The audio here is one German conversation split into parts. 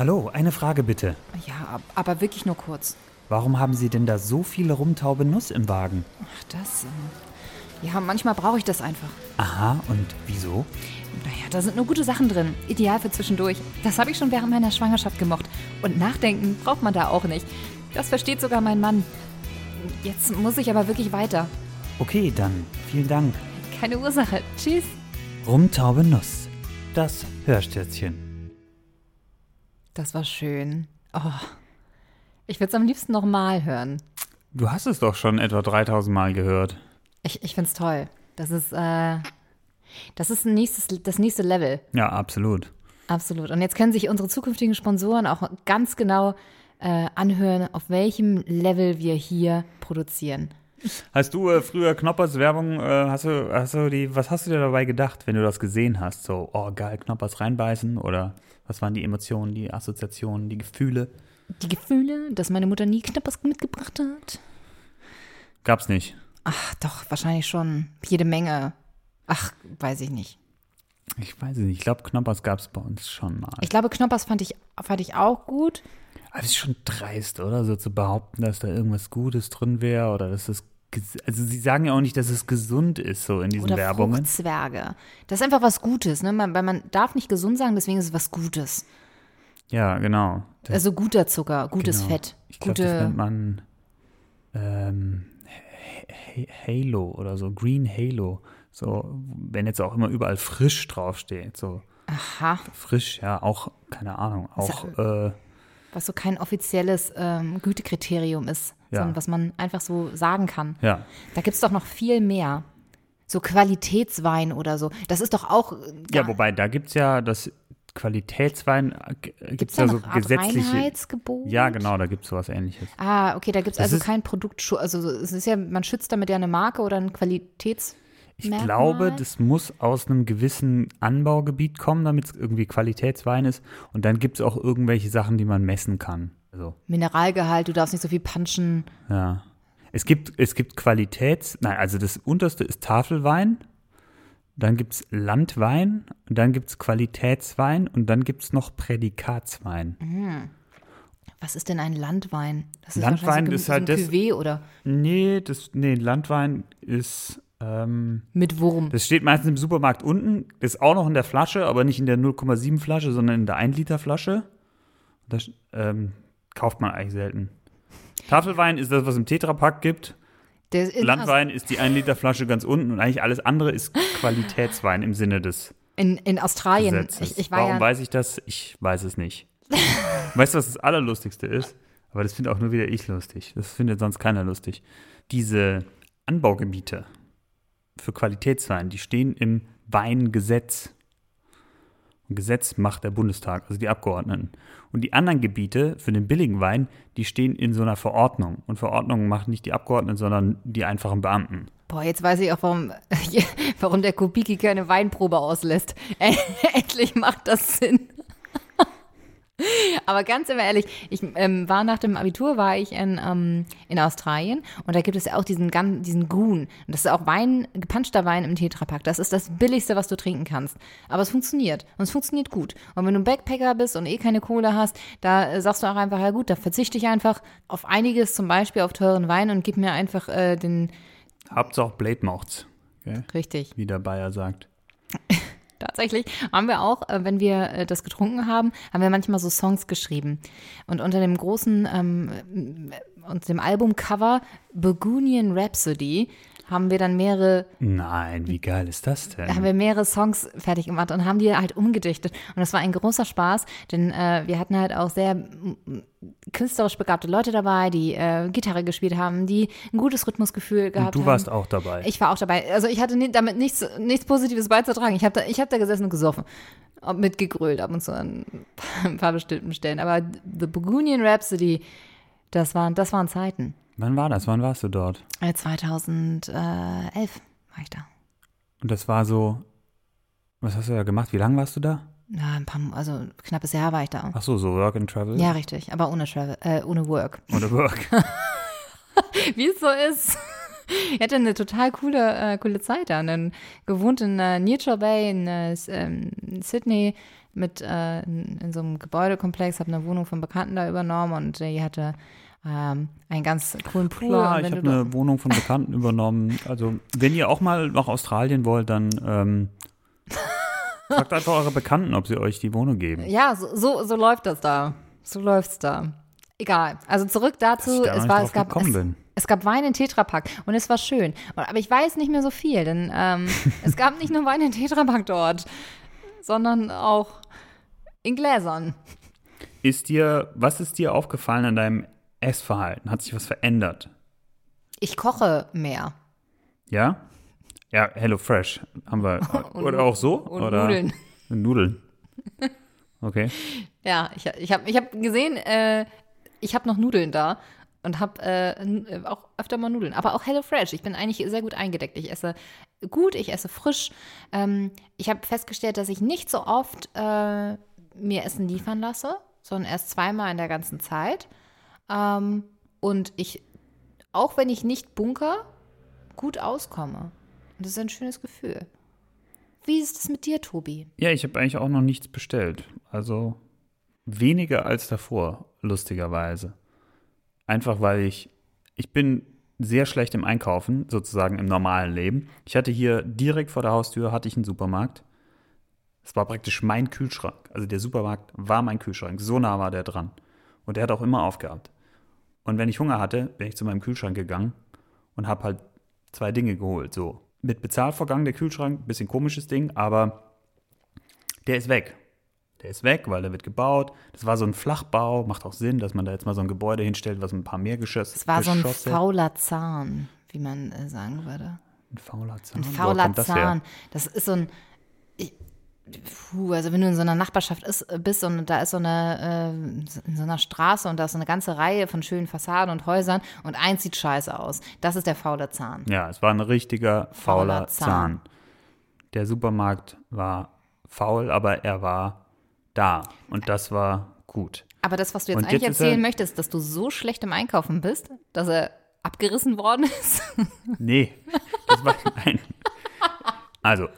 Hallo, eine Frage bitte. Ja, ab- aber wirklich nur kurz. Warum haben Sie denn da so viele Rumtaube Nuss im Wagen? Ach, das. ähm, Ja, manchmal brauche ich das einfach. Aha, und wieso? Naja, da sind nur gute Sachen drin. Ideal für zwischendurch. Das habe ich schon während meiner Schwangerschaft gemocht. Und nachdenken braucht man da auch nicht. Das versteht sogar mein Mann. Jetzt muss ich aber wirklich weiter. Okay, dann vielen Dank. Keine Ursache. Tschüss. Rumtaube Nuss. Das Hörstürzchen. Das war schön. Oh. Ich würde es am liebsten nochmal hören. Du hast es doch schon etwa 3000 Mal gehört. Ich, ich finde es toll. Das ist, äh, das ist nächstes, das nächste Level. Ja, absolut. Absolut. Und jetzt können sich unsere zukünftigen Sponsoren auch ganz genau äh, anhören, auf welchem Level wir hier produzieren. Hast du äh, früher Knoppers Werbung, äh, hast du, hast du die, was hast du dir dabei gedacht, wenn du das gesehen hast? So, oh geil, Knoppers reinbeißen oder was waren die Emotionen, die Assoziationen, die Gefühle? Die Gefühle, dass meine Mutter nie Knappers mitgebracht hat? Gab's nicht. Ach, doch, wahrscheinlich schon. Jede Menge. Ach, weiß ich nicht. Ich weiß es nicht. Ich glaube, Knoppers gab's bei uns schon mal. Ich glaube, Knoppers fand ich, fand ich auch gut. Aber es ist schon dreist, oder? So zu behaupten, dass da irgendwas Gutes drin wäre oder dass es. Also, sie sagen ja auch nicht, dass es gesund ist, so in diesen Oder Werbungen. Fruchtzwerge. Das ist einfach was Gutes, ne? Man, weil man darf nicht gesund sagen, deswegen ist es was Gutes. Ja, genau. Das, Also guter Zucker, gutes genau. Fett. Ich glaube, das nennt man ähm, Ha- Ha- Halo oder so, Green Halo. So, wenn jetzt auch immer überall frisch draufsteht. So Aha. frisch, ja, auch, keine Ahnung, auch, äh, Was so kein offizielles ähm, Gütekriterium ist, Ja. sondern was man einfach so sagen kann. ja. Da gibt es doch noch viel mehr. So Qualitätswein oder so. Das ist doch auch. Ja, wobei, da gibt es ja das Qualitätswein, gibt es Gibt's ja da so gesetzliche. Reinheitsgebot? Ja, genau, da gibt es sowas ähnliches. Ah, okay, da gibt es also kein Produktschutz. Also es ist ja, man schützt damit ja eine Marke oder ein Qualitäts. Ich Merkmal? glaube, das muss aus einem gewissen Anbaugebiet kommen, damit es irgendwie Qualitätswein ist. Und dann gibt es auch irgendwelche Sachen, die man messen kann. Also, Mineralgehalt, du darfst nicht so viel punchen. ja. Es gibt, es gibt Qualitäts, nein, also das unterste ist Tafelwein, dann gibt es Landwein, und dann gibt es Qualitätswein und dann gibt es noch Prädikatswein. Was ist denn ein Landwein? Das Landwein wahrscheinlich ist halt so das- ein Cuvée oder Nee, das, nee, Landwein ist, ähm, mit Wurm. das steht meistens im Supermarkt unten, ist auch noch in der Flasche, aber nicht in der 0,7 Flasche, sondern in der 1 Liter Flasche. Das ähm, kauft man eigentlich selten. Tafelwein ist das, was im Tetrapack gibt. Landwein ist die 1 Liter Flasche ganz unten und eigentlich alles andere ist Qualitätswein im Sinne des in, in Australien. Ich, ich war Warum ja, weiß ich das? Ich weiß es nicht. weißt du, was das Allerlustigste ist? Aber das finde auch nur wieder ich lustig. Das findet sonst keiner lustig. Diese Anbaugebiete für Qualitätswein, die stehen im Weingesetz. Und Gesetz macht der Bundestag, also die Abgeordneten. Und die anderen Gebiete für den billigen Wein, die stehen in so einer Verordnung. Und Verordnungen machen nicht die Abgeordneten, sondern die einfachen Beamten. boah, jetzt weiß ich auch, warum, warum der Kubiki keine Weinprobe auslässt. Endlich macht das Sinn. Aber ganz immer ehrlich, ich ähm, war nach dem Abitur, war ich in, ähm, in Australien und da gibt es ja auch diesen, diesen Goon. Und das ist auch Wein, gepanschter Wein im Tetrapack. Das ist das Billigste, was du trinken kannst. Aber es funktioniert. Und es funktioniert gut. Und wenn du ein Backpacker bist und eh keine Kohle hast, da äh, sagst du auch einfach, ja gut, da verzichte ich einfach auf einiges, zum Beispiel auf teuren Wein und gib mir einfach äh, den, Hauptsache Blade macht's. Okay? richtig, Wie der Bayer sagt. Tatsächlich haben wir auch, äh, wenn wir äh, das getrunken haben, haben wir manchmal so Songs geschrieben. Und unter dem großen, ähm, unter dem Albumcover Burgundian Rhapsody haben wir dann mehrere, Nein, wie geil ist das denn? haben wir mehrere Songs fertig gemacht und haben die halt umgedichtet. Und das war ein großer Spaß, denn äh, wir hatten halt auch sehr mm, künstlerisch begabte Leute dabei, die äh, Gitarre gespielt haben, die ein gutes Rhythmusgefühl gehabt Und du haben. warst auch dabei. Ich war auch dabei. Also ich hatte damit nichts, nichts Positives beizutragen. Ich habe da, ich hab da gesessen und gesoffen. Und mitgegrölt ab und zu an ein paar bestimmten Stellen. Aber The Burgundian Rhapsody, das waren, das waren Zeiten. Wann war das? Wann warst du dort? Äh, 2011 war ich da. Und das war so. Was hast du da gemacht? Wie lange warst du da? Ja, ein paar, also ein knappes Jahr war ich da. Ach so, so Work and Travel? Ja, richtig. Aber ohne Travel, äh, ohne Work. Oder Work? Wie es so ist. Ich hatte eine total coole, äh, coole Zeit da. Dann gewohnt in äh, Neutral Bay in äh, ähm, Sydney, mit äh, in, in so einem Gebäudekomplex, habe eine Wohnung von Bekannten da übernommen und die hatte ähm, einen ganz coolen Pool. Klar, ich habe eine Wohnung von Bekannten übernommen. Also, wenn ihr auch mal nach Australien wollt, dann ähm, fragt einfach eure Bekannten, ob sie euch die Wohnung geben. Ja, so, so, so läuft das da. So läuft's da. Egal. Also zurück dazu, es war, es gab, es, es gab Wein in Tetrapack und es war schön. Aber ich weiß nicht mehr so viel, denn ähm, es gab nicht nur Wein in Tetrapack dort, sondern auch in Gläsern. Ist dir, was ist dir aufgefallen an deinem Essverhalten? Hat sich was verändert? Ich koche mehr. Ja? Ja, Hello Fresh haben wir. Und Oder auch so? und oder? Nudeln. Nudeln. Okay. Ja, ich, ich habe ich hab gesehen, äh, ich habe noch Nudeln da und habe äh, äh, auch öfter mal Nudeln. Aber auch HelloFresh. Ich bin eigentlich sehr gut eingedeckt. Ich esse gut, ich esse frisch. Ähm, ich habe festgestellt, dass ich nicht so oft äh, mir Essen liefern lasse, sondern erst zweimal in der ganzen Zeit. Ähm, und ich, auch wenn ich nicht bunker, gut auskomme. Und das ist ein schönes Gefühl. Wie ist es mit dir, Tobi? Ja, ich habe eigentlich auch noch nichts bestellt. Also weniger als davor, lustigerweise. Einfach weil ich, ich bin sehr schlecht im Einkaufen, sozusagen im normalen Leben. Ich hatte hier direkt vor der Haustür, hatte ich einen Supermarkt. Es war praktisch mein Kühlschrank. Also der Supermarkt war mein Kühlschrank. So nah war der dran. Und der hat auch immer aufgehabt. Und wenn ich Hunger hatte, bin ich zu meinem Kühlschrank gegangen und habe halt zwei Dinge geholt. So mit Bezahlvorgang der Kühlschrank, bisschen komisches Ding, aber der ist weg. Der ist weg, weil der wird gebaut. Das war so ein Flachbau, macht auch Sinn, dass man da jetzt mal so ein Gebäude hinstellt, was ein paar mehr Geschosse Es war so ein fauler Zahn, wie man äh, sagen würde. ein fauler Zahn. Ein fauler kommt das? Zahn. Das ist so ein. Ich, puh, also wenn du in so einer Nachbarschaft ist, bist und da ist so eine, äh, in so einer Straße und da ist so eine ganze Reihe von schönen Fassaden und Häusern und eins sieht scheiße aus. Das ist der faule Zahn. Ja, es war ein richtiger fauler, Fauler Zahn. Zahn. Der Supermarkt war faul, aber er war da. Und das war gut. Aber das, was du jetzt Und eigentlich jetzt ist er- erzählen möchtest, dass du so schlecht im Einkaufen bist, dass er abgerissen worden ist. Nee, das war nein. Also,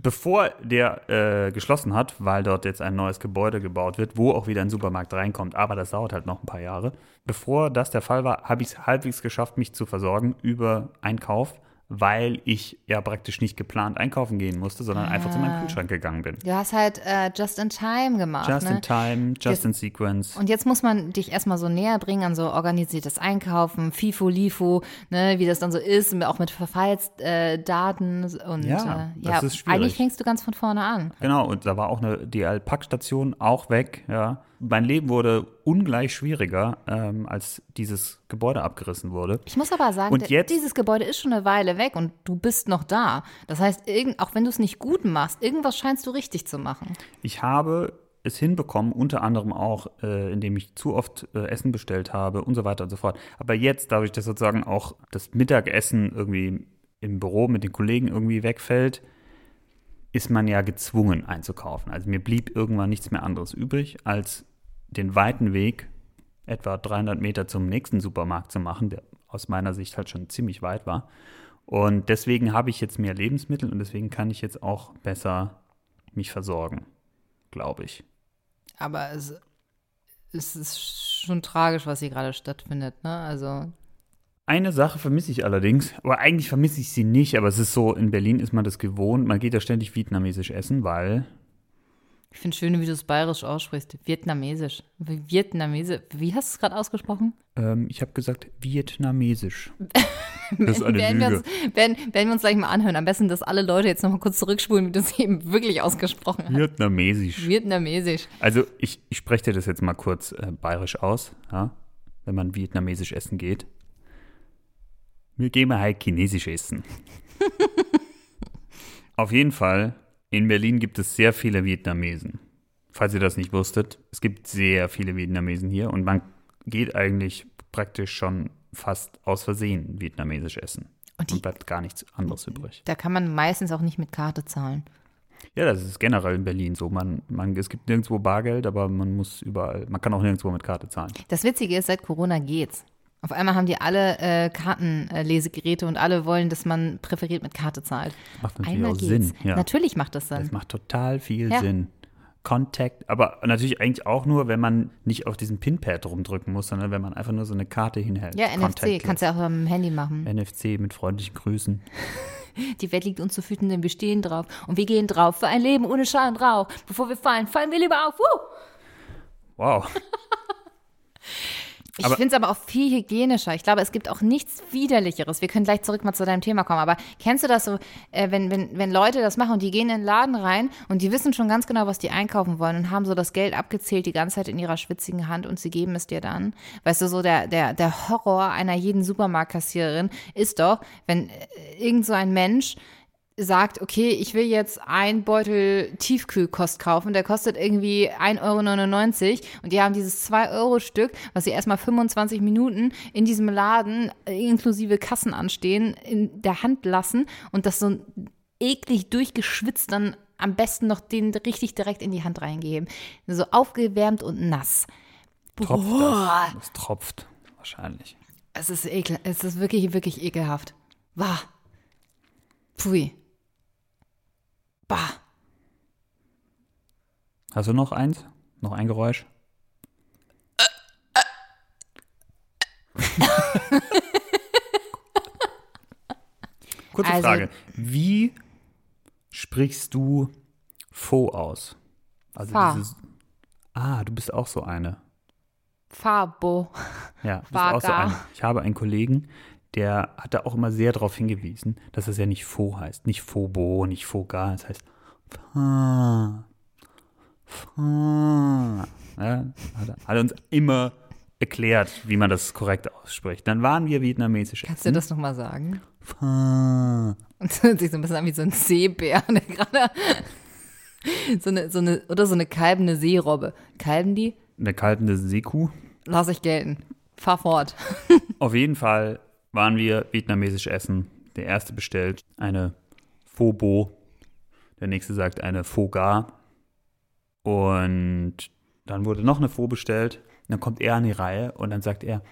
bevor der äh, geschlossen hat, weil dort jetzt ein neues Gebäude gebaut wird, wo auch wieder ein Supermarkt reinkommt, aber das dauert halt noch ein paar Jahre. Bevor das der Fall war, habe ich es halbwegs geschafft, mich zu versorgen über Einkauf, weil ich ja praktisch nicht geplant einkaufen gehen musste, sondern einfach zu meinem Kühlschrank gegangen bin. Du hast halt äh, just in time gemacht. Just ne? in time, just Jetzt- in sequence. Und jetzt muss man dich erstmal so näher bringen an so organisiertes Einkaufen, FIFO, LIFO, ne, wie das dann so ist, auch mit Verfallsdaten äh, Daten und Ja, äh, das ist schwierig. eigentlich fängst du ganz von vorne an. Genau, und da war auch eine DL-Packstation auch weg, ja. Mein Leben wurde ungleich schwieriger, ähm, als dieses Gebäude abgerissen wurde. Ich muss aber sagen, Und jetzt- dieses Gebäude ist schon eine Weile weg und du bist noch da. Das heißt, irgend, auch wenn du es nicht gut machst, irgendwas scheinst du richtig zu machen. Ich habe es hinbekommen, unter anderem auch, äh, indem ich zu oft äh, Essen bestellt habe und so weiter und so fort. Aber jetzt, dadurch, dass sozusagen auch das Mittagessen irgendwie im Büro mit den Kollegen irgendwie wegfällt, ist man ja gezwungen einzukaufen. Also mir blieb irgendwann nichts mehr anderes übrig, als den weiten Weg, etwa 300 Meter zum nächsten Supermarkt zu machen, der aus meiner Sicht halt schon ziemlich weit war. Und deswegen habe ich jetzt mehr Lebensmittel und deswegen kann ich jetzt auch besser mich versorgen, glaube ich. Aber es, es ist schon tragisch, was hier gerade stattfindet. Ne? Also Eine Sache vermisse ich allerdings, aber eigentlich vermisse ich sie nicht, aber es ist so, in Berlin ist man das gewohnt, man geht ja ständig vietnamesisch essen, weil ich finde schön, wie du es bayerisch aussprichst. Vietnamesisch. Vietnamesisch. Wie hast du es gerade ausgesprochen? ähm, ich habe gesagt vietnamesisch. Das ist eine werden, wir Lüge. uns, werden, werden wir uns gleich mal anhören. Am besten, dass alle Leute jetzt noch mal kurz zurückspulen, wie du es eben wirklich ausgesprochen hast. Vietnamesisch. Vietnamesisch. Also ich, ich spreche dir das jetzt mal kurz äh, bayerisch aus, ja? wenn man vietnamesisch essen geht. Wir gehen mal halt chinesisch essen. Auf jeden Fall, in Berlin gibt es sehr viele Vietnamesen. Falls ihr das nicht wusstet, es gibt sehr viele Vietnamesen hier und man geht eigentlich praktisch schon fast aus Versehen vietnamesisch essen. Und Und, bleibt gar nichts anderes übrig. Da kann man meistens auch nicht mit Karte zahlen. Ja, das ist generell in Berlin so. Man, man, es gibt nirgendwo Bargeld, aber man muss überall, man kann auch nirgendwo mit Karte zahlen. Das Witzige ist, seit Corona geht's. Auf einmal haben die alle äh, Kartenlesegeräte und alle wollen, dass man präferiert mit Karte zahlt. Macht natürlich Einmal auch geht's. Sinn. Ja. Natürlich macht das Sinn. Das macht total viel Ja. Sinn. Contact, aber natürlich eigentlich auch nur, wenn man nicht auf diesen Pinpad rumdrücken muss, sondern wenn man einfach nur so eine Karte hinhält. Ja, NFC kannst du ja auch am Handy machen. NFC mit freundlichen Grüßen. Die Welt liegt uns zu Füßen, denn wir stehen drauf. Und wir gehen drauf für ein Leben ohne Schall und Rauch. Bevor wir fallen, fallen wir lieber auf. Woo! Wow. Ich finde es aber auch viel hygienischer. Ich glaube, es gibt auch nichts Widerlicheres. Wir können gleich zurück mal zu deinem Thema kommen. Aber kennst du das so, äh, wenn, wenn, wenn Leute das machen und die gehen in den Laden rein und die wissen schon ganz genau, was die einkaufen wollen und haben so das Geld abgezählt die ganze Zeit in ihrer schwitzigen Hand und sie geben es dir dann? Weißt du, so der, der, der Horror einer jeden Supermarktkassiererin ist doch, wenn äh, irgend so ein Mensch sagt, okay, ich will jetzt ein Beutel Tiefkühlkost kaufen, der kostet irgendwie 1,99 Euro und die haben dieses 2-Euro-Stück, was sie erstmal 25 Minuten in diesem Laden äh, inklusive Kassen anstehen, in der Hand lassen und das so eklig durchgeschwitzt dann am besten noch den richtig direkt in die Hand reingeben. So aufgewärmt und nass. Tropft Boah. das? Das tropft wahrscheinlich. Es ist ekel, es ist wirklich, wirklich ekelhaft. Bah. Pfui. Bah. Hast du noch eins? Noch ein Geräusch? Kurze Also- Frage. Wie sprichst du Faux aus? Also Fa. dieses. Ah, du bist auch so eine. Fabo. Ja, du bist auch so eine. Ich habe einen Kollegen, der hat da auch immer sehr darauf hingewiesen, dass das ja nicht Faux heißt. Nicht Phobo, nicht Foga. Das heißt Fa. Fa. Ja, hat, er, hat uns immer erklärt, wie man das korrekt ausspricht. Dann waren wir vietnamesisch. Kannst du das nochmal sagen? Fa. Und es hört sich so ein bisschen an wie so ein Seebär, der gerade so eine, so eine, oder so eine kalbende Seerobbe. Kalben die? Eine kaltende Seekuh. Lass ich gelten. Fahr fort. Auf jeden Fall waren wir vietnamesisch essen. Der erste bestellt eine Phobo, der nächste sagt eine Foga. Und dann wurde noch eine Pho bestellt. Dann kommt er an die Reihe und dann sagt er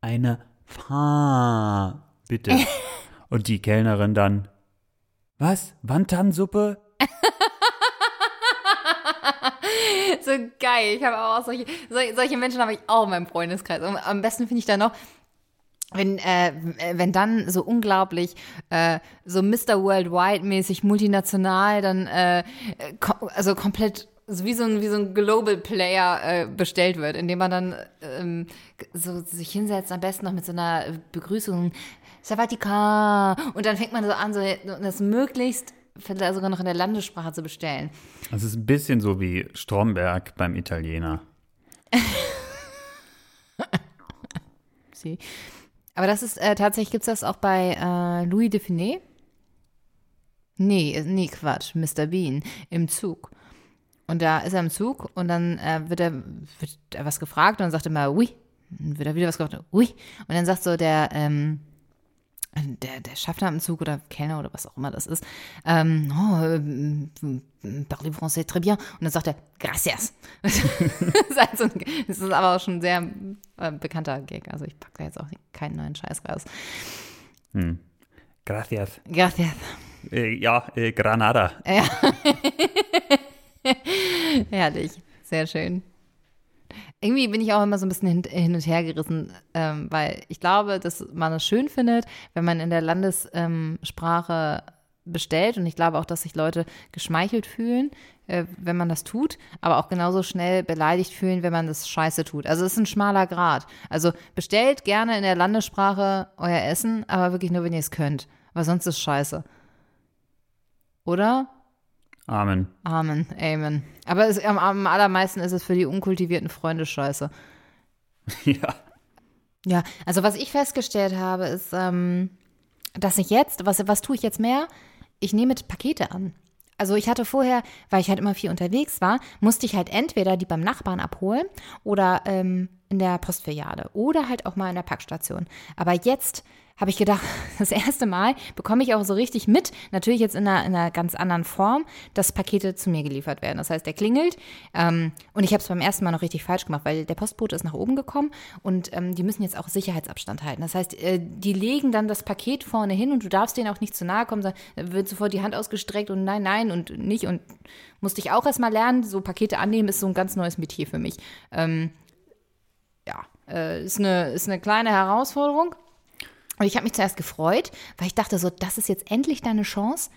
eine Pha, bitte. und die Kellnerin dann, was? Wantansuppe? So geil. Ich habe auch solche, solche, solche Menschen habe ich auch in meinem Freundeskreis. Und am besten finde ich da noch, wenn, äh, wenn dann so unglaublich äh, so Mr. Worldwide-mäßig multinational dann äh, ko also komplett so wie so ein wie so ein Global Player äh, bestellt wird, indem man dann ähm, so sich hinsetzt, am besten noch mit so einer Begrüßung Savatika und dann fängt man so an, so das möglichst vielleicht sogar noch in der Landessprache zu bestellen. Das ist ein bisschen so wie Stromberg beim Italiener. Sie. Aber das ist äh, tatsächlich, gibt es das auch bei äh, Louis de Finet? Nee, nee, Quatsch, Mr. Bean im Zug. Und da ist er im Zug und dann äh, wird, er, wird er was gefragt und dann sagt er mal, oui. Dann wird er wieder was gefragt, oui. Und dann sagt so der, ähm, der, der Schaffner im Zug oder Kellner oder was auch immer das ist, ähm, oh, äh, parlez français très bien. Und dann sagt er, gracias. das, ist halt ein, das ist aber auch schon ein sehr äh, bekannter Gag. Also ich packe da jetzt auch keinen neuen Scheiß raus. Hm. Gracias. Gracias. Äh, ja, äh, Granada. Herrlich. Sehr schön. Irgendwie bin ich auch immer so ein bisschen hin, hin und her gerissen, ähm, weil ich glaube, dass man es schön findet, wenn man in der Landessprache bestellt. Und ich glaube auch, dass sich Leute geschmeichelt fühlen, äh, wenn man das tut, aber auch genauso schnell beleidigt fühlen, wenn man das scheiße tut. Also es ist ein schmaler Grad. Also bestellt gerne in der Landessprache euer Essen, aber wirklich nur, wenn ihr es könnt. Weil sonst ist es scheiße. Oder? Amen. Amen, Amen. Aber es, am, am allermeisten ist es für die unkultivierten Freunde scheiße. ja. Ja, also was ich festgestellt habe, ist, ähm, dass ich jetzt, was, was tue ich jetzt mehr? Ich nehme Pakete an. Also ich hatte vorher, weil ich halt immer viel unterwegs war, musste ich halt entweder die beim Nachbarn abholen oder ähm, in der Postfiliale oder halt auch mal in der Packstation. Aber jetzt habe ich gedacht, das erste Mal bekomme ich auch so richtig mit, natürlich jetzt in einer, in einer ganz anderen Form, dass Pakete zu mir geliefert werden. Das heißt, der klingelt ähm, und ich habe es beim ersten Mal noch richtig falsch gemacht, weil der Postbote ist nach oben gekommen und ähm, die müssen jetzt auch Sicherheitsabstand halten. Das heißt, äh, die legen dann das Paket vorne hin und du darfst denen auch nicht zu nahe kommen, da wird sofort die Hand ausgestreckt und nein, nein und nicht und musste ich auch erstmal lernen, so Pakete annehmen ist so ein ganz neues Metier für mich. Ähm, ja, äh, ist, eine, ist eine kleine Herausforderung. Und ich habe mich zuerst gefreut, weil ich dachte so, das ist jetzt endlich deine Chance,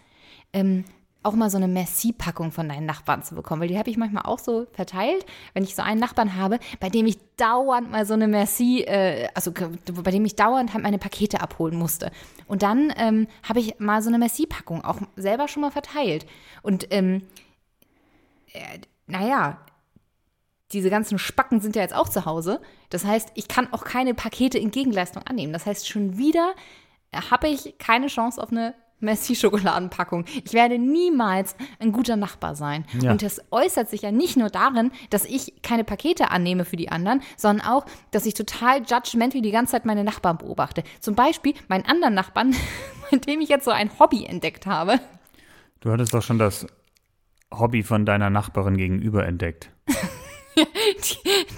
ähm, auch mal so eine Merci-Packung von deinen Nachbarn zu bekommen. Weil die habe ich manchmal auch so verteilt, wenn ich so einen Nachbarn habe, bei dem ich dauernd mal so eine Merci, äh, also bei dem ich dauernd halt meine Pakete abholen musste. Und dann ähm, habe ich mal so eine Merci-Packung auch selber schon mal verteilt. Und ähm, äh, naja, diese ganzen Spacken sind ja jetzt auch zu Hause. Das heißt, ich kann auch keine Pakete in Gegenleistung annehmen. Das heißt, schon wieder habe ich keine Chance auf eine Messi-Schokoladenpackung. Ich werde niemals ein guter Nachbar sein. Ja. Und das äußert sich ja nicht nur darin, dass ich keine Pakete annehme für die anderen, sondern auch, dass ich total judgmental die ganze Zeit meine Nachbarn beobachte. Zum Beispiel meinen anderen Nachbarn, mit dem ich jetzt so ein Hobby entdeckt habe. Du hattest doch schon das Hobby von deiner Nachbarin gegenüber entdeckt.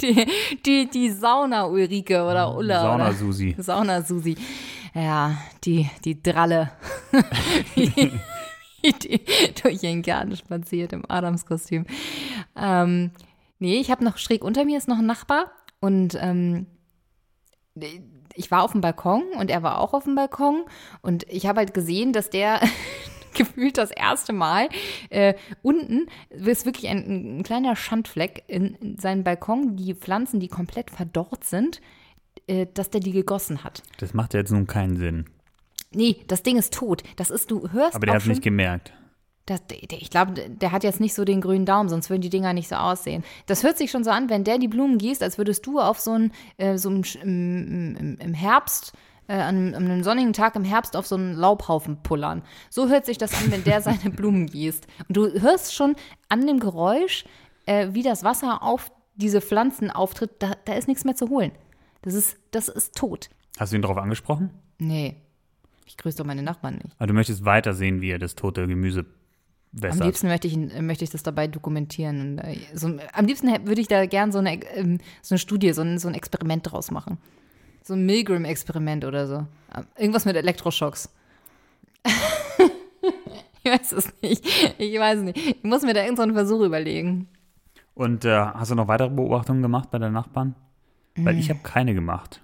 die, die, die, Sauna-Ulrike oder Ulla. Sauna-Susi. Sauna-Susi. Ja, die, die Dralle. die, die durch ihren Garten spaziert im Adamskostüm. Ähm, nee, ich habe noch schräg unter mir ist noch ein Nachbar und ähm, ich war auf dem Balkon und er war auch auf dem Balkon und ich habe halt gesehen, dass der gefühlt das erste Mal. Äh, unten ist wirklich ein, ein kleiner Schandfleck in, in seinem Balkon, die Pflanzen, die komplett verdorrt sind, äh, dass der die gegossen hat. Das macht jetzt nun keinen Sinn. Nee, das Ding ist tot. Das ist, du hörst Aber der hat schon, nicht gemerkt. das, ich glaube, der hat jetzt nicht so den grünen Daumen, sonst würden die Dinger nicht so aussehen. Das hört sich schon so an, wenn der die Blumen gießt, als würdest du auf so einen, äh, so einen, im, im, im Herbst, äh, an, an einem sonnigen Tag im Herbst auf so einen Laubhaufen pullern. So hört sich das an, wenn der seine Blumen gießt. Und du hörst schon an dem Geräusch, äh, wie das Wasser auf diese Pflanzen auftritt, da, da ist nichts mehr zu holen. Das ist, das ist tot. Hast du ihn darauf angesprochen? Nee. Ich grüße doch meine Nachbarn nicht. Aber du möchtest weiter sehen, wie er das tote Gemüse Am wässert. liebsten möchte ich, ihn- möchte ich das dabei dokumentieren. Und, äh, so, am liebsten würde ich da gern so eine, ähm, so eine Studie, so ein, so ein Experiment draus machen. So ein Milgram-Experiment oder so. Irgendwas mit Elektroschocks. ich weiß es nicht. Ich weiß es nicht. Ich muss mir da irgendeinen Versuch überlegen. Und äh, hast du noch weitere Beobachtungen gemacht bei deinen Nachbarn? Weil Mm. ich habe keine gemacht.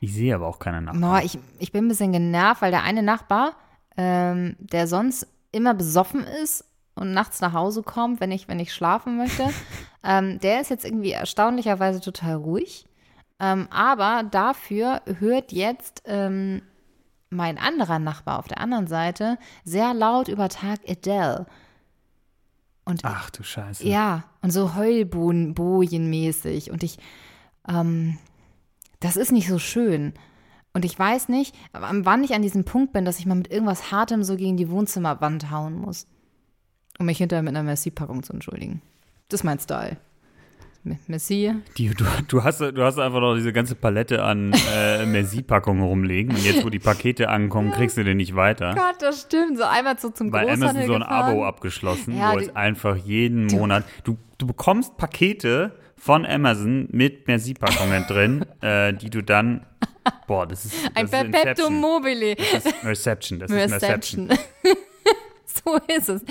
Ich sehe aber auch keine Nachbarn. No, ich, ich bin ein bisschen genervt, weil der eine Nachbar, ähm, der sonst immer besoffen ist und nachts nach Hause kommt, wenn ich, wenn ich schlafen möchte, ähm, der ist jetzt irgendwie erstaunlicherweise total ruhig. Ähm, aber dafür hört jetzt ähm, mein anderer Nachbar auf der anderen Seite sehr laut über Tag Adele. Und Ach du Scheiße. ja, und so Heulbojenmäßig. Und ich, ähm, das ist nicht so schön. Und ich weiß nicht, wann ich an diesem Punkt bin, dass ich mal mit irgendwas Hartem so gegen die Wohnzimmerwand hauen muss. Um mich hinterher mit einer Merci-Packung zu entschuldigen. Das ist mein Style. M- Merci. Die, du, du, hast, du hast einfach noch diese ganze Palette an äh, Merci-Packungen rumliegen. Und jetzt, wo die Pakete ankommen, kriegst du den nicht weiter. Gott, das stimmt. So einmal so zum Weil Großhandel Amazon so ein gefahren. Abo abgeschlossen, Ja, wo es einfach jeden Monat. Du, du bekommst Pakete von Amazon mit Merci-Packungen drin, äh, die du dann. Boah, das ist. Das Ein ist Perpetuum mobile. Das ist Reception. Das ist Reception. Reception. so ist es.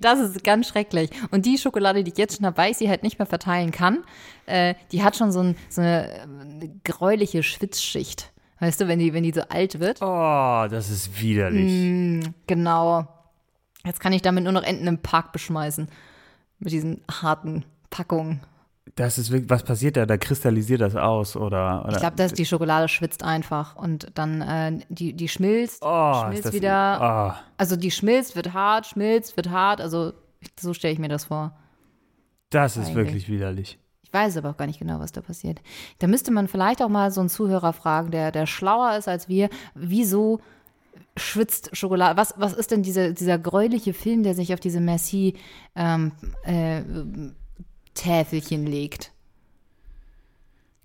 Das ist ganz schrecklich. Und die Schokolade, die ich jetzt schon habe, weil ich sie halt nicht mehr verteilen kann, äh, die hat schon so, ein, so eine äh, gräuliche Schwitzschicht. Weißt du, wenn die, wenn die so alt wird. Oh, das ist widerlich. Genau. Jetzt kann ich damit nur noch Enten im Park beschmeißen. Mit diesen harten Packungen. Das ist wirklich, was passiert da? Da kristallisiert das aus oder? oder Ich glaube, dass die Schokolade schwitzt einfach und dann äh, die, die schmilzt, oh, schmilzt wieder. Oh. Also die schmilzt, wird hart, schmilzt, wird hart. Also so stelle ich mir das vor. Das ist Eigentlich. wirklich widerlich. Ich weiß aber auch gar nicht genau, was da passiert. Da müsste man vielleicht auch mal so einen Zuhörer fragen, der, der schlauer ist als wir. Wieso schwitzt Schokolade? Was, was ist denn diese, dieser gräuliche Film, der sich auf diese Merci ähm, äh, Täfelchen legt?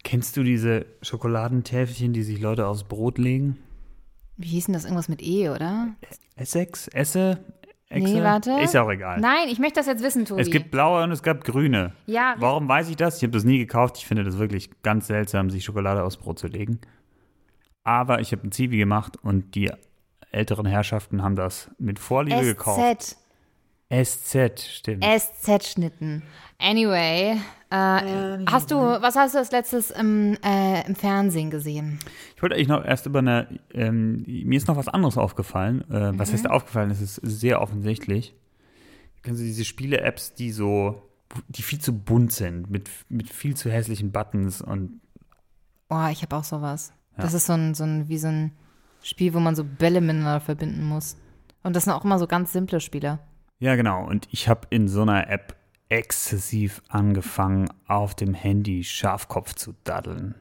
Kennst du diese Schokoladentäfelchen, die sich Leute aufs Brot legen? Wie hieß denn das? Irgendwas mit E, oder? Essex? Esse? Exe? Nee, warte. Ist ja auch egal. Nein, ich möchte das jetzt wissen, Tobi. Es gibt blaue und es gab grüne. Ja, Warum weiß ich das? Ich habe das nie gekauft. Ich finde das wirklich ganz seltsam, sich Schokolade aufs Brot zu legen. Aber ich habe ein Zivi gemacht und die älteren Herrschaften haben das mit Vorliebe gekauft. SZ. Stimmt. SZ-Schnitten. Anyway, äh, hast du, was hast du als letztes im, äh, im Fernsehen gesehen? Ich wollte eigentlich noch erst über eine, ähm, mir ist noch was anderes aufgefallen. Äh, was heißt aufgefallen? Es ist sehr offensichtlich. Kennst du diese Spiele-Apps, die so, die viel zu bunt sind, mit, mit viel zu hässlichen Buttons und Oh, ich habe auch sowas. Das ist so ein, so ein, wie so ein Spiel, wo man so Bälle miteinander verbinden muss. Und das sind auch immer so ganz simple Spiele. Ja, genau. Und ich habe in so einer App exzessiv angefangen, auf dem Handy Schafkopf zu daddeln.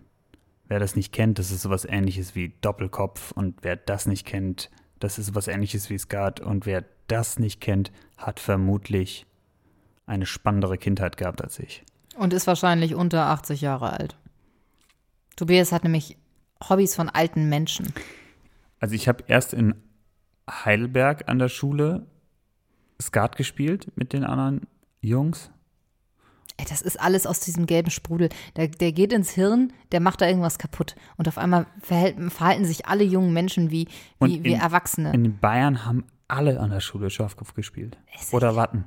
Wer das nicht kennt, das ist sowas ähnliches wie Doppelkopf. Und wer das nicht kennt, das ist sowas ähnliches wie Skat. Und wer das nicht kennt, hat vermutlich eine spannendere Kindheit gehabt als ich. Und ist wahrscheinlich unter 80 Jahre alt. Tobias hat nämlich Hobbys von alten Menschen. Also ich habe erst in Heidelberg an der Schule Skat gespielt mit den anderen Jungs. Ey, das ist alles aus diesem gelben Sprudel. Der, der geht ins Hirn, der macht da irgendwas kaputt. Und auf einmal verhalten sich alle jungen Menschen wie, wie, wie in- Erwachsene. In Bayern haben alle an der Schule Schafkopf gespielt. Oder Watten.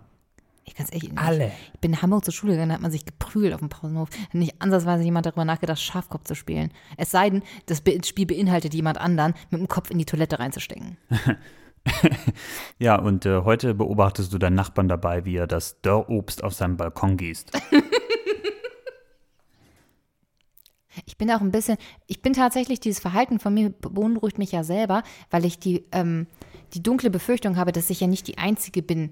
ich kann's echt nicht. Alle. Ich bin in Hamburg zur Schule gegangen, da hat man sich geprügelt auf dem Pausenhof. Hat nicht ansatzweise jemand darüber nachgedacht, Schafkopf zu spielen. Es sei denn, das Spiel beinhaltet jemand anderen, mit dem Kopf in die Toilette reinzustecken. Ja, und äh, heute beobachtest du deinen Nachbarn dabei, wie er das Dörrobst auf seinem Balkon gießt. Ich bin auch ein bisschen, ich bin tatsächlich, dieses Verhalten von mir beunruhigt mich ja selber, weil ich die, ähm, die dunkle Befürchtung habe, dass ich ja nicht die Einzige bin,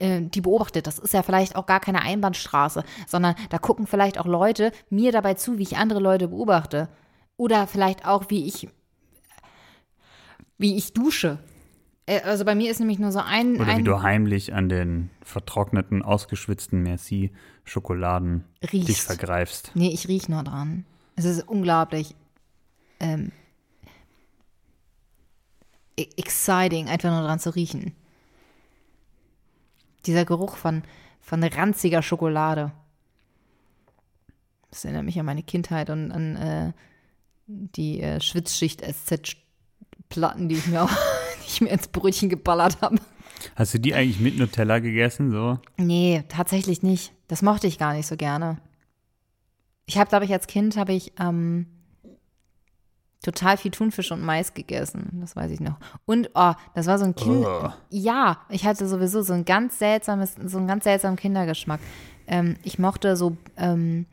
äh, die beobachtet. Das ist ja vielleicht auch gar keine Einbahnstraße, sondern da gucken vielleicht auch Leute mir dabei zu, wie ich andere Leute beobachte. Oder vielleicht auch, wie ich, wie ich dusche. Äh, Also bei mir ist nämlich nur so ein, Oder wie ein du heimlich an den vertrockneten, ausgeschwitzten Merci-Schokoladen Riechst. dich vergreifst. Nee, ich riech nur dran. Es ist unglaublich ähm, e- exciting, einfach nur dran zu riechen. Dieser Geruch von, von ranziger Schokolade. Das erinnert mich an meine Kindheit und an äh, die äh, Schwitzschicht-SZ-Platten, die ich mir auch ich mir ins Brötchen geballert habe. Hast du die eigentlich mit Nutella gegessen? So? Nee, tatsächlich nicht. Das mochte ich gar nicht so gerne. Ich habe, glaube ich, als Kind habe ich ähm, total viel Thunfisch und Mais gegessen. Das weiß ich noch. Und oh, das war so ein Kind. Oh. Ja, ich hatte sowieso so ein ganz seltsames, so einen ganz seltsamen Kindergeschmack. Ähm, ich mochte so ähm,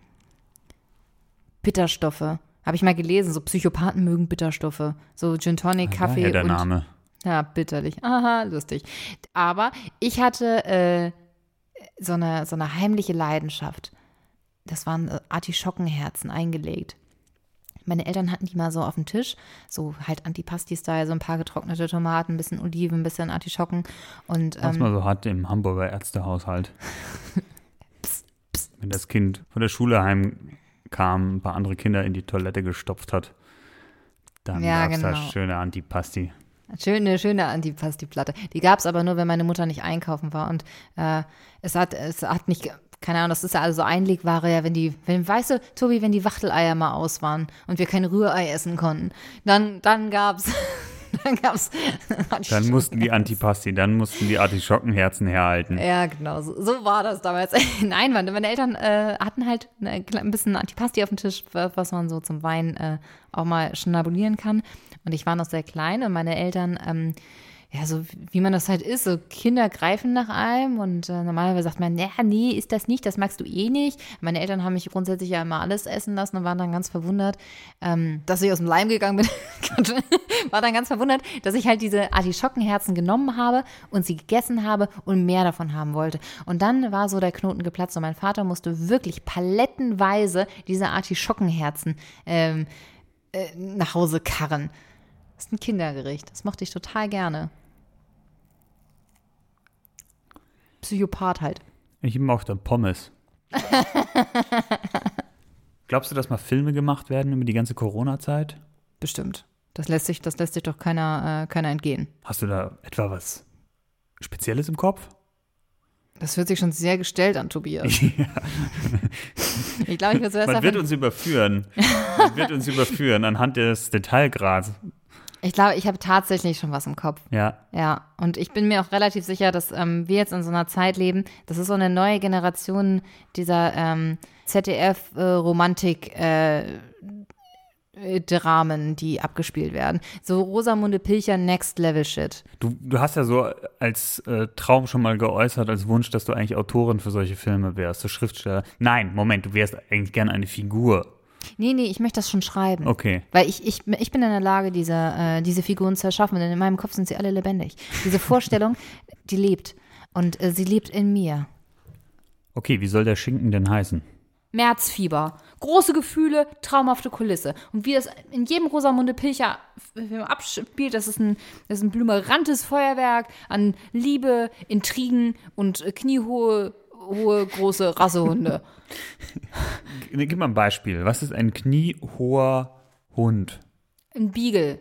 Bitterstoffe. Habe ich mal gelesen. So Psychopathen mögen Bitterstoffe. So Gin Tonic, Kaffee Daher der und Name. Ja, bitterlich. Aha, lustig. Aber ich hatte äh, so, eine, so eine heimliche Leidenschaft. Das waren äh, Artischockenherzen eingelegt. Meine Eltern hatten die mal so auf dem Tisch, so halt Antipasti-Style, so ein paar getrocknete Tomaten, ein bisschen Oliven, ein bisschen Artischocken und Was ähm, man so hat im Hamburger Ärztehaushalt. Wenn das Kind von der Schule heimkam, ein paar andere Kinder in die Toilette gestopft hat, dann Ja, gab es da genau. schöne Antipasti. Schöne, schöne Antipasti-Platte. Die gab es aber nur, wenn meine Mutter nicht einkaufen war. Und äh, es hat, es hat nicht, keine Ahnung, das ist ja also so Einlegware, ja, wenn die, wenn, weißt du, Tobi, wenn die Wachteleier mal aus waren und wir kein Rührei essen konnten, dann, dann gab's, dann gab's. Dann mussten die Antipasti, dann mussten die Artischockenherzen herhalten. Ja, genau, so, so war das damals. Nein, meine, meine Eltern äh, hatten halt eine, ein bisschen Antipasti auf dem Tisch, wa- was man so zum Wein äh, auch mal schnabulieren kann. Und ich war noch sehr klein und meine Eltern, ähm, ja, so wie man das halt ist, so Kinder greifen nach einem und äh, normalerweise sagt man, ja, nee, ist das nicht, das magst du eh nicht. Meine Eltern haben mich grundsätzlich ja immer alles essen lassen und waren dann ganz verwundert, ähm, dass ich aus dem Leim gegangen bin. War dann ganz verwundert, dass ich halt diese Artischockenherzen genommen habe und sie gegessen habe und mehr davon haben wollte. Und dann war so der Knoten geplatzt und mein Vater musste wirklich palettenweise diese Artischockenherzen ähm, äh, nach Hause karren. Das ist ein Kindergericht. Das mochte ich total gerne. Psychopath halt. Ich mochte Pommes. Glaubst du, dass mal Filme gemacht werden über die ganze Corona-Zeit? Bestimmt. Das lässt sich, das lässt sich doch keiner, äh, keiner entgehen. Hast du da etwa was Spezielles im Kopf? Das hört sich schon sehr gestellt an, Tobias. Ich glaube, ich würde zuerst Man wird uns überführen. Man wird uns überführen anhand des Detailgrads. Ich glaube, ich habe tatsächlich schon was im Kopf. Ja. Ja, und ich bin mir auch relativ sicher, dass ähm, wir jetzt in so einer Zeit leben, das ist so eine neue Generation dieser ähm, ZDF-Romantik- äh, äh, Dramen, die abgespielt werden. So Rosamunde Pilcher Next Level Shit. Du, du hast ja so als äh, Traum schon mal geäußert, als Wunsch, dass du eigentlich Autorin für solche Filme wärst, so Schriftsteller. Nein, Moment, du wärst eigentlich gerne eine Figur. Nee, nee, ich möchte das schon schreiben. Okay. Weil ich, ich, ich bin in der Lage, diese, äh, diese Figuren zu erschaffen, denn in meinem Kopf sind sie alle lebendig. Diese Vorstellung, die lebt. Und äh, sie lebt in mir. Okay, wie soll der Schinken denn heißen? Märzfieber. Große Gefühle, traumhafte Kulisse. Und wie das in jedem Rosamunde Pilcher Film abspielt, das ist ein, das ist ein blümerantes Feuerwerk an Liebe, Intrigen und äh, kniehohe, hohe, große Rassehunde. Gib mal ein Beispiel. Was ist ein kniehoher Hund? Ein Beagle.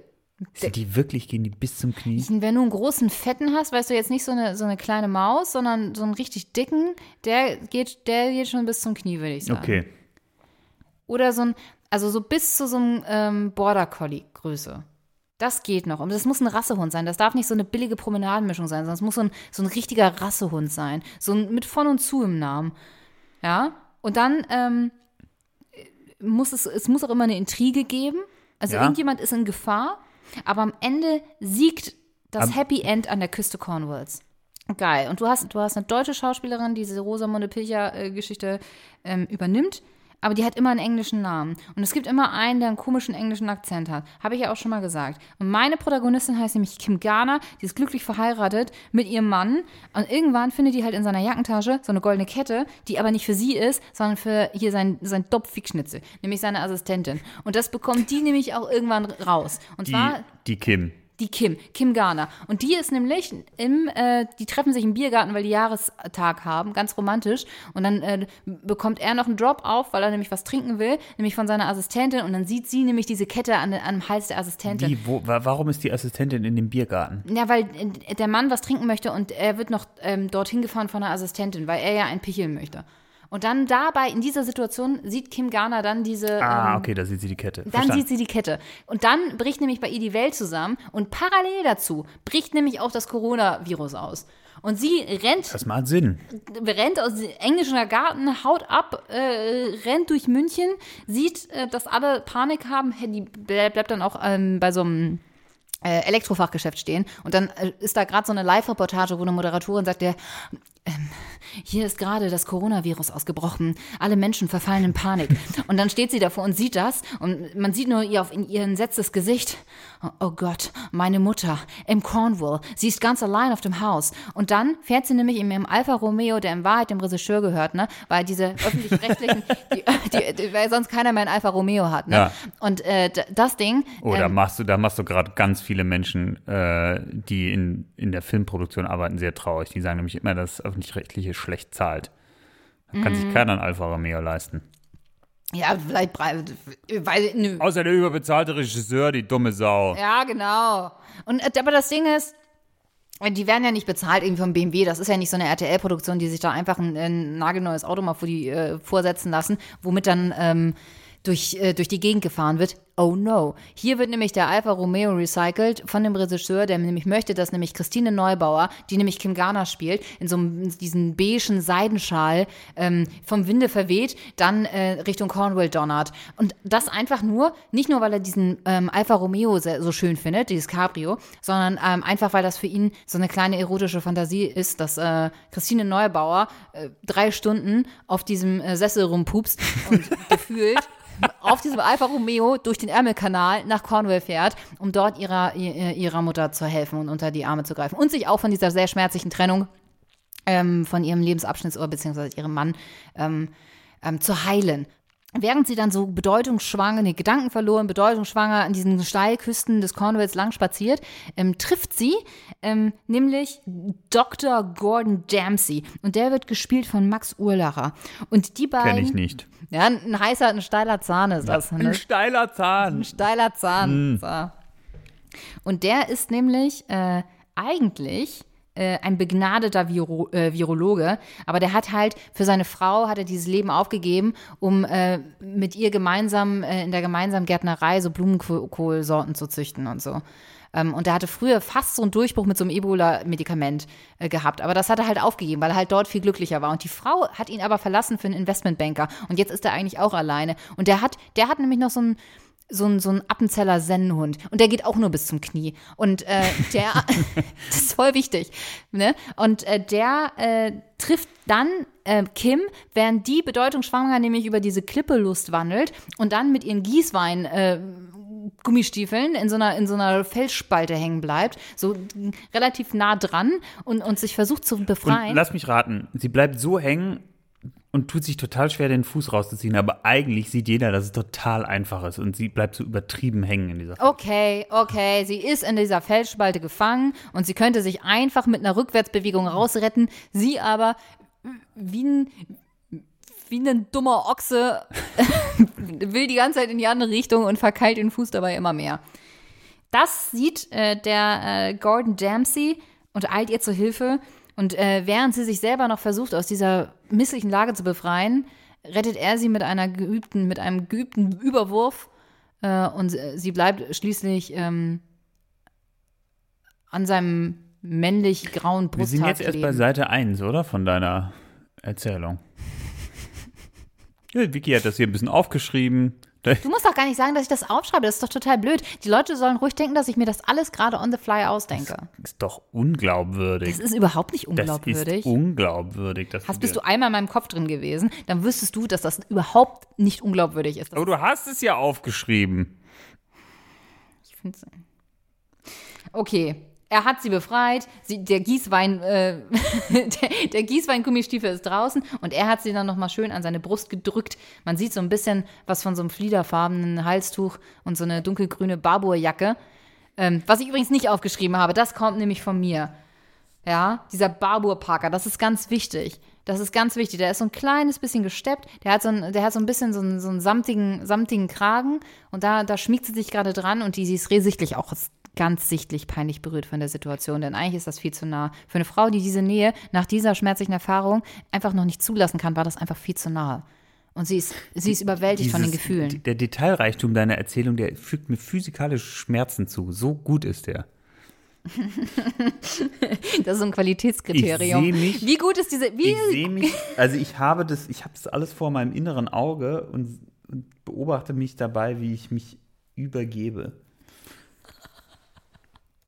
Sind die wirklich, gehen die bis zum Knie? Wenn du einen großen Fetten hast, weißt du jetzt nicht so eine, so eine kleine Maus, sondern so einen richtig dicken, der geht, der geht schon bis zum Knie, würde ich sagen. Okay. Oder so ein, also so bis zu so einem ähm, Border Collie Größe. Das geht noch. Und das muss ein Rassehund sein. Das darf nicht so eine billige Promenadenmischung sein, sondern es muss so ein, so ein richtiger Rassehund sein. So ein mit von und zu im Namen. Ja. Und dann ähm, muss es, es muss auch immer eine Intrige geben. Also Ja. irgendjemand ist in Gefahr, aber am Ende siegt das Am- Happy End an der Küste Cornwalls. Geil. Und du hast, du hast eine deutsche Schauspielerin, die diese Rosamunde Pilcher-Geschichte ähm, übernimmt, aber die hat immer einen englischen Namen. Und es gibt immer einen, der einen komischen englischen Akzent hat. Habe ich ja auch schon mal gesagt. Und meine Protagonistin heißt nämlich Kim Garner, die ist glücklich verheiratet mit ihrem Mann. Und irgendwann findet die halt in seiner Jackentasche so eine goldene Kette, die aber nicht für sie ist, sondern für hier sein, sein Dopfigschnitzel, nämlich seine Assistentin. Und das bekommt die nämlich auch irgendwann raus. Und Die, zwar die Kim. Die Kim, Kim Garner. Und die ist nämlich im, äh, die treffen sich im Biergarten, weil die Jahrestag haben, ganz romantisch. Und dann äh, bekommt er noch einen Drop auf, weil er nämlich was trinken will, nämlich von seiner Assistentin. Und dann sieht sie nämlich diese Kette an, an dem Hals der Assistentin. Wie, wo, wa- warum ist die Assistentin in dem Biergarten? Ja, weil äh, der Mann was trinken möchte und er wird noch ähm, dorthin gefahren von der Assistentin, weil er ja ein Picheln möchte. Und dann dabei, in dieser Situation, sieht Kim Garner dann diese. Ah, ähm, okay, da sieht sie die Kette. Dann Verstanden. sieht sie die Kette. Und dann bricht nämlich bei ihr die Welt zusammen und parallel dazu bricht nämlich auch das Coronavirus aus. Und sie rennt, das macht Sinn. rennt aus dem englischen Garten, haut ab, äh, rennt durch München, sieht, äh, dass alle Panik haben. Die ble- bleibt dann auch ähm, bei so einem äh, Elektrofachgeschäft stehen. Und dann äh, ist da gerade so eine Live-Reportage, wo eine Moderatorin sagt, der, ähm, hier ist gerade das Coronavirus ausgebrochen. Alle Menschen verfallen in Panik. Und dann steht sie davor und sieht das. Und man sieht nur ihr auf in ihr entsetztes Gesicht. Oh, oh Gott, meine Mutter im Cornwall. Sie ist ganz allein auf dem Haus. Und dann fährt sie nämlich in ihrem Alfa Romeo, der in Wahrheit dem Regisseur gehört, ne? Weil diese öffentlich-rechtlichen, die, die, die, weil sonst keiner mehr ein Alfa Romeo hat, ne? Ja. Und äh, das Ding. Oh, da ähm, machst du, da machst du gerade ganz viele Menschen, äh, die in, in der Filmproduktion arbeiten, sehr traurig. Die sagen nämlich immer, dass das öffentlich-rechtliche schlecht zahlt. Da kann Mhm. sich keiner ein Alfa Romeo leisten. Ja, vielleicht, weil, nö. Außer der überbezahlte Regisseur, die dumme Sau. Ja, genau. Und äh, aber das Ding ist, äh, die werden ja nicht bezahlt irgendwie vom BMW. Das ist ja nicht so eine RTL-Produktion, die sich da einfach ein, ein nagelneues Auto mal vor die äh, vorsetzen lassen, womit dann ähm, durch, äh, durch die Gegend gefahren wird. Oh no. Hier wird nämlich der Alfa Romeo recycelt von dem Regisseur, der nämlich möchte, dass nämlich Christine Neubauer, die nämlich Kim Garner spielt, in so einem diesen beigen Seidenschal ähm, vom Winde verweht, dann äh, Richtung Cornwall donnert. Und das einfach nur, nicht nur, weil er diesen ähm, Alfa Romeo sehr, so schön findet, dieses Cabrio, sondern ähm, einfach, weil das für ihn so eine kleine erotische Fantasie ist, dass äh, Christine Neubauer äh, drei Stunden auf diesem äh, Sessel rumpupst und gefühlt auf diesem Alfa Romeo durch den Ärmelkanal nach Cornwall fährt, um dort ihrer, ihr- ihrer Mutter zu helfen und unter die Arme zu greifen. Und sich auch von dieser sehr schmerzlichen Trennung ähm, von ihrem Lebensabschnitt oder beziehungsweise ihrem Mann ähm, ähm, zu heilen. Während sie dann so bedeutungsschwanger, nee, Gedanken verloren, bedeutungsschwanger an diesen Steilküsten des Cornwalls lang spaziert, ähm, trifft sie ähm, nämlich Dr. Gordon Dempsey. Und der wird gespielt von Max Urlacher. Und die beiden. Kenn ich nicht. Ja, ein heißer, ein steiler Zahn ist das. Ne? Ein steiler Zahn. Ein steiler Zahn. So. Und der ist nämlich äh, eigentlich äh, ein begnadeter Viro äh, Virologe, aber der hat halt für seine Frau hat er dieses Leben aufgegeben, um äh, mit ihr gemeinsam äh, in der gemeinsamen Gärtnerei so Blumenkohlsorten zu züchten und so. Ähm, und er hatte früher fast so einen Durchbruch mit so einem Ebola-Medikament äh, gehabt. Aber das hat er halt aufgegeben, weil er halt dort viel glücklicher war. Und die Frau hat ihn aber verlassen für einen Investmentbanker. Und jetzt ist er eigentlich auch alleine. Und der hat, der hat nämlich noch so ein so ein, so ein Appenzeller Sennenhund. Und der geht auch nur bis zum Knie. Und äh, der, das ist voll wichtig. Ne? Und äh, der äh, trifft dann äh, Kim, während die bedeutungsschwanger nämlich über diese Klippelust wandelt und dann mit ihren Gießwein äh, Gummistiefeln in so einer, in so einer Felsspalte hängen bleibt, so relativ nah dran und, und sich versucht zu befreien. Und lass mich raten, sie bleibt so hängen, und tut sich total schwer, den Fuß rauszuziehen. Aber eigentlich sieht jeder, dass es total einfach ist. Und sie bleibt so übertrieben hängen in dieser. Okay, okay. Sie ist in dieser Felsspalte gefangen und sie könnte sich einfach mit einer Rückwärtsbewegung rausretten. Sie aber wie ein, wie ein dummer Ochse will die ganze Zeit in die andere Richtung und verkeilt den Fuß dabei immer mehr. Das sieht äh, der äh, Gordon Dempsey und eilt ihr zur Hilfe. Und äh, während sie sich selber noch versucht, aus dieser misslichen Lage zu befreien, rettet er sie mit einer geübten, mit einem geübten Überwurf äh, und sie bleibt schließlich ähm, an seinem männlich grauen Brusthaar Wir sind jetzt erst bei Seite 1, oder? Von deiner Erzählung. ja, Vicky hat das hier ein bisschen aufgeschrieben. Du musst doch gar nicht sagen, dass ich das aufschreibe. Das ist doch total blöd. Die Leute sollen ruhig denken, dass ich mir das alles gerade on the fly ausdenke. Das ist doch unglaubwürdig. Das ist überhaupt nicht unglaubwürdig. Das ist unglaubwürdig. hast, bist du einmal in meinem Kopf drin gewesen, dann wüsstest du, dass das überhaupt nicht unglaubwürdig ist. Aber du hast es ja aufgeschrieben. Ich finde es. Okay, er hat sie befreit, sie, der Gießwein, äh, der, der Gießwein-Gummistiefel ist draußen und er hat sie dann nochmal schön an seine Brust gedrückt. Man sieht so ein bisschen was von so einem fliederfarbenen Halstuch und so eine dunkelgrüne Barbour-Jacke. Ähm, was ich übrigens nicht aufgeschrieben habe, das kommt nämlich von mir. Ja, dieser Barbour-Parker, das ist ganz wichtig. Das ist ganz wichtig. Der ist so ein kleines bisschen gesteppt. Der hat so ein, der hat so ein bisschen so einen, so einen samtigen, samtigen Kragen. Und da, da schmiegt sie sich gerade dran und die, sie ist sichtlich auch ganz sichtlich peinlich berührt von der Situation, denn eigentlich ist das viel zu nah. Für eine Frau, die diese Nähe nach dieser schmerzlichen Erfahrung einfach noch nicht zulassen kann, war das einfach viel zu nah. Und sie ist, sie ist überwältigt Dieses, von den Gefühlen. Der Detailreichtum deiner Erzählung, der fügt mir physikalische Schmerzen zu. So gut ist der. das ist so ein Qualitätskriterium. Ich mich, wie gut ist diese. Wie ich sehe mich, also ich habe das, ich habe das alles vor meinem inneren Auge und, und beobachte mich dabei, wie ich mich übergebe.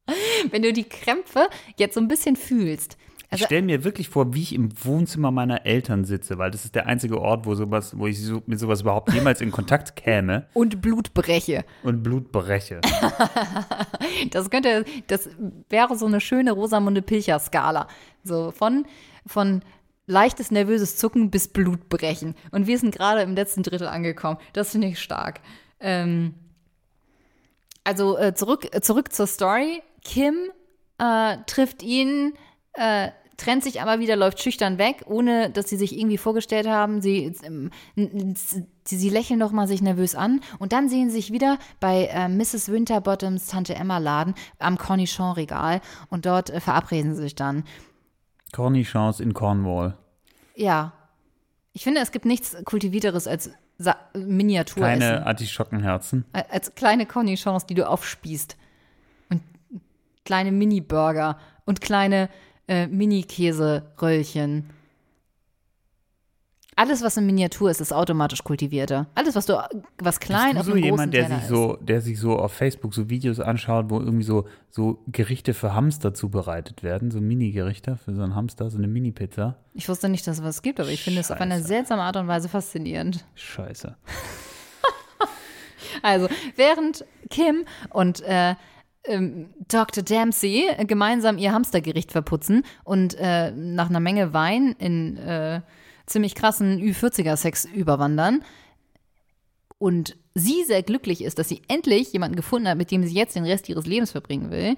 wenn du die Krämpfe jetzt so ein bisschen fühlst. Also, ich stelle mir wirklich vor, wie ich im Wohnzimmer meiner Eltern sitze, weil das ist der einzige Ort, wo sowas, wo ich so, mit sowas überhaupt jemals in Kontakt käme. Und Blut breche. Und Blut breche. das könnte, das wäre so eine schöne Rosamunde Pilcher-Skala. So von, von leichtes nervöses Zucken bis Blutbrechen. Und wir sind gerade im letzten Drittel angekommen. Das finde ich stark. Ähm, also äh, zurück, zurück zur Story. Kim äh, trifft ihn, äh, trennt sich aber wieder, läuft schüchtern weg, ohne dass sie sich irgendwie vorgestellt haben. Sie, ähm, sie, sie lächeln doch mal sich nervös an und dann sehen sie sich wieder bei äh, Mrs. Winterbottoms Tante Emma Laden am Cornichon-Regal und dort äh, verabreden sie sich dann. Cornichons in Cornwall. Ja. Ich finde, es gibt nichts Kultivierteres als Sa Miniatur. Kleine Artischockenherzen. Als kleine Cornichons, die du aufspießt kleine Mini-Burger und kleine äh, Mini-Käseröllchen. Alles, was in Miniatur ist, ist automatisch kultivierter. Alles, was du, was klein Bist du so jemand, der sich so, der sich so auf Facebook so Videos anschaut, wo irgendwie so, so Gerichte für Hamster zubereitet werden, so Mini-Gerichte für so einen Hamster, so eine Mini-Pizza. Ich wusste nicht, dass es was gibt, aber ich finde es auf eine seltsame Art und Weise faszinierend. Scheiße. also, während Kim und äh, ähm, Dr. Dempsey gemeinsam ihr Hamstergericht verputzen und äh, nach einer Menge Wein in äh, ziemlich krassen Ü40er-Sex überwandern, und sie sehr glücklich ist, dass sie endlich jemanden gefunden hat, mit dem sie jetzt den Rest ihres Lebens verbringen will,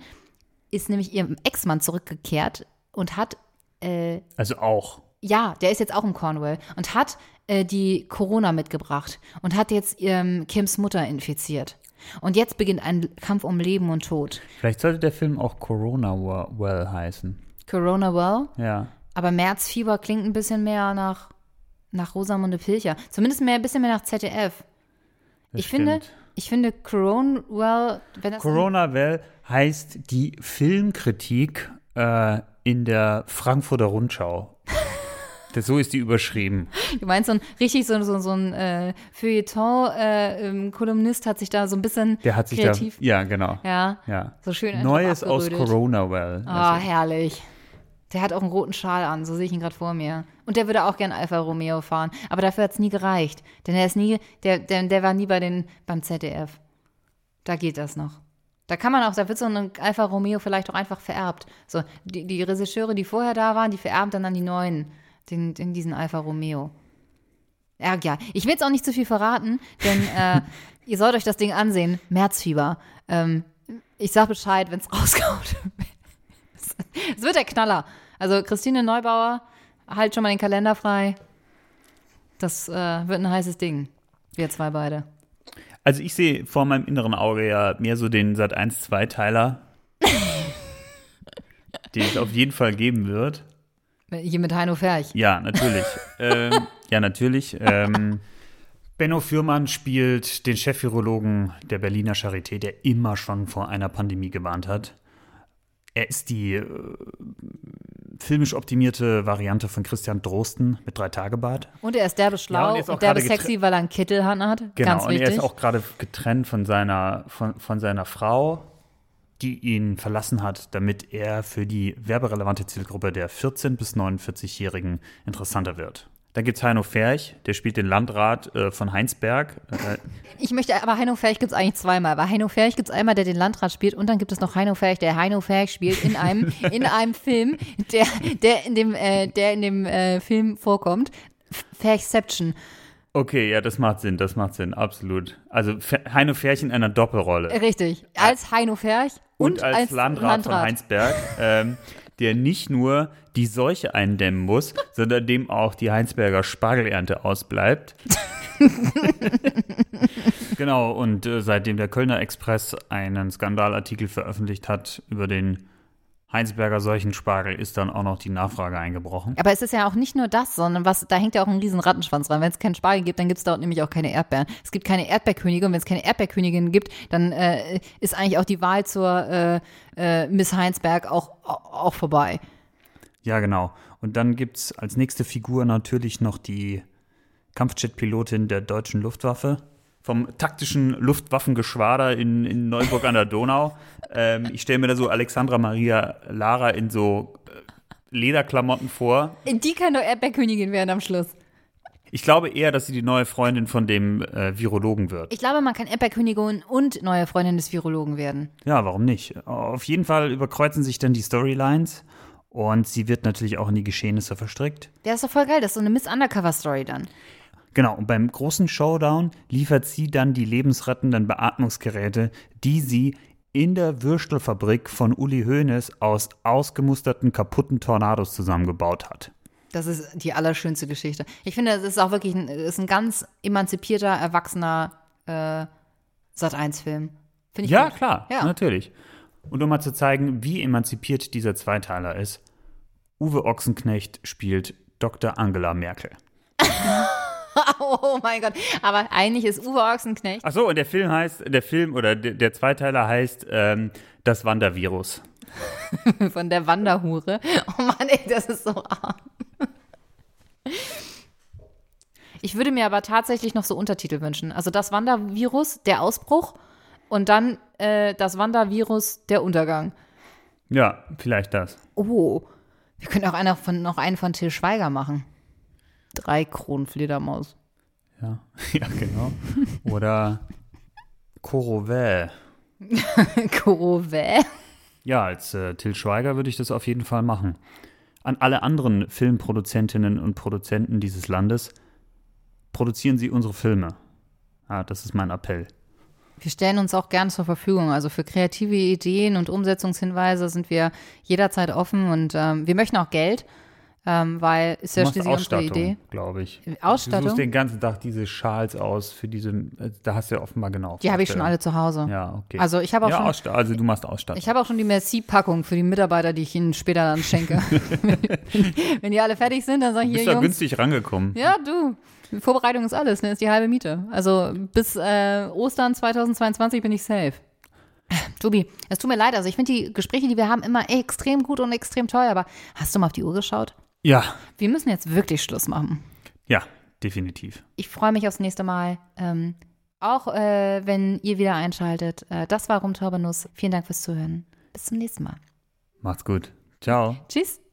ist nämlich ihrem Ex-Mann zurückgekehrt und hat, äh, Also auch. ja, der ist jetzt auch in Cornwall und hat äh, die Corona mitgebracht und hat jetzt ähm, Kims Mutter infiziert. Und jetzt beginnt ein Kampf um Leben und Tod. Vielleicht sollte der Film auch Corona Well heißen. Corona well, Ja. aber Märzfieber klingt ein bisschen mehr nach, nach Rosamunde Pilcher. Zumindest mehr, ein bisschen mehr nach ZDF. das Ich finde, ich finde Corona well, wenn das Corona Well heißt die Filmkritik äh, in der Frankfurter Rundschau. Das, so ist die überschrieben. Du meinst so ein richtig so, so, so ein äh, Feuilleton-Kolumnist hat sich da so ein bisschen Der hat sich kreativ. da. Ja, genau. ja, Ja. so schön Neues aus. Corona Well. Ah, Also, herrlich. Der hat auch einen roten Schal an, so sehe ich ihn gerade vor mir. Und der würde auch gern Alfa Romeo fahren. Aber dafür hat es nie gereicht. Denn er ist nie, der, der, der war nie bei den, beim ZDF. Da geht das noch. Da kann man auch, da wird so ein Alfa Romeo vielleicht auch einfach vererbt. So, die, die Regisseure, die vorher da waren, die vererben dann an die neuen, den, den, diesen Alfa Romeo. Ja, ja. Ich will jetzt auch nicht zu viel verraten, denn äh, ihr sollt euch das Ding ansehen. Märzfieber. Ähm, ich sag Bescheid, wenn es rauskommt. Es wird der Knaller. Also Christine Neubauer, halt schon mal den Kalender frei. Das äh, wird ein heißes Ding. Wir zwei beide. also ich sehe vor meinem inneren Auge ja mehr so den Sat 1 Zweiteiler, den es auf jeden Fall geben wird. Hier mit Heino Ferch. Ja, natürlich. ähm, ja, natürlich. Ähm, Benno Fürmann spielt den Chef-Virologen der Berliner Charité, der immer schon vor einer Pandemie gewarnt hat. Er ist die äh, filmisch optimierte Variante von Christian Drosten mit Drei-Tage-Bart. Und er ist derbe Ja, schlau und er ist und derbe sexy, weil er einen Kittel hat. Genau, Ganz und wichtig. er ist auch gerade getrennt von seiner, von, von seiner Frau, die ihn verlassen hat, damit er für die werberelevante Zielgruppe der 14- bis 49-Jährigen interessanter wird. Dann gibt es Heino Ferch, der spielt den Landrat äh, von Heinsberg. Äh, ich möchte, aber Heino Ferch gibt es eigentlich zweimal. Weil Heino Ferch gibt es einmal, der den Landrat spielt und dann gibt es noch Heino Ferch, der Heino Ferch spielt in einem, in einem Film, der, der in dem, äh, der in dem äh, Film vorkommt. Ferchception. Okay, ja, das macht Sinn, das macht Sinn, absolut. Also Heino Ferch in einer Doppelrolle. Richtig. Als Heino Ferch und, und, als, Landrat, von Heinsberg, ähm, der nicht nur die Seuche eindämmen muss, sondern dem auch die Heinsberger Spargelernte ausbleibt. genau, und äh, seitdem der Kölner Express einen Skandalartikel veröffentlicht hat über den Heinsberger Seuchenspargel, ist dann auch noch die Nachfrage eingebrochen. Aber es ist ja auch nicht nur das, sondern was, da hängt ja auch ein riesen Rattenschwanz dran. Wenn es keinen Spargel gibt, dann gibt es dort nämlich auch keine Erdbeeren. Es gibt keine Erdbeerkönige und wenn es keine Erdbeerkönigin gibt, dann äh, ist eigentlich auch die Wahl zur äh, äh, Miss Heinsberg auch, auch vorbei. Ja, genau. Und dann gibt es als nächste Figur natürlich noch die Kampfjet-Pilotin der deutschen Luftwaffe. Vom taktischen Luftwaffengeschwader in, in Neuburg an der Donau. Ähm, ich stelle mir da so Alexandra Maria Lara in so äh, Lederklamotten vor. Die kann doch Erdbeerkönigin werden am Schluss. Ich glaube eher, dass sie die neue Freundin von dem äh, Virologen wird. Ich glaube, man kann Erdbeerkönigin und neue Freundin des Virologen werden. Ja, warum nicht? Auf jeden Fall überkreuzen sich dann die Storylines und sie wird natürlich auch in die Geschehnisse verstrickt. Der ist doch voll geil. Das ist so eine Miss Undercover Story dann. Genau, und beim großen Showdown liefert sie dann die lebensrettenden Beatmungsgeräte, die sie in der Würstelfabrik von Uli Hoeneß aus ausgemusterten kaputten Tornados zusammengebaut hat. Das ist die allerschönste Geschichte. Ich finde, es ist auch wirklich ein, ist ein ganz emanzipierter, erwachsener äh, Sat-1-Film. Finde ich Ja, gut. klar, Ja. natürlich. Und um mal zu zeigen, wie emanzipiert dieser Zweiteiler ist, Uwe Ochsenknecht spielt Dr. Angela Merkel. Oh mein Gott. Aber eigentlich ist Uwe Ochsenknecht. Ach so, und der Film heißt, der Film oder der, der Zweiteiler heißt ähm, Das Wandervirus. von der Wanderhure. Oh Mann, ey, das ist so arm. Ich würde mir aber tatsächlich noch so Untertitel wünschen. Also das Wandervirus, der Ausbruch und dann äh, das Wandervirus, der Untergang. Ja, vielleicht das. Oh, wir können auch einer von, noch einen von Till Schweiger machen. Drei Kronen Fledermaus. Ja, ja genau. Oder Korovel. Korové. Ja, als äh, Till Schweiger würde ich das auf jeden Fall machen. An alle anderen Filmproduzentinnen und Produzenten dieses Landes, produzieren Sie unsere Filme. Ah, das ist mein Appell. Wir stellen uns auch gerne zur Verfügung. Also für kreative Ideen und Umsetzungshinweise sind wir jederzeit offen und ähm, wir möchten auch Geld, ähm, weil ist ja Du schließlich unsere Ausstattung, Idee. glaube ich. Du Ausstattung? suchst den ganzen Tag diese Schals aus für diese, äh, da hast du ja offenbar genau. Die habe ich schon alle zu Hause. Ja, okay. Also ich habe auch ja, schon- also du machst Ausstattung. Ich habe auch schon die Merci-Packung für die Mitarbeiter, die ich ihnen später dann schenke. Wenn die alle fertig sind, dann sage du ich bist hier, da Jungs, günstig rangekommen. ja, du, Vorbereitung ist alles, ne, ist die halbe Miete. Also bis äh, Ostern 2022 bin ich safe. Tobi, es tut mir leid, also ich finde die Gespräche, die wir haben, immer extrem gut und extrem toll, aber hast du mal auf die Uhr geschaut? Ja, Wir müssen jetzt wirklich Schluss machen. ja, definitiv. Ich freue mich aufs nächste Mal. Ähm, auch äh, wenn ihr wieder einschaltet. Äh, das war Rumtorbenuss. Vielen Dank fürs Zuhören. Bis zum nächsten Mal. Macht's gut. Ciao. Tschüss.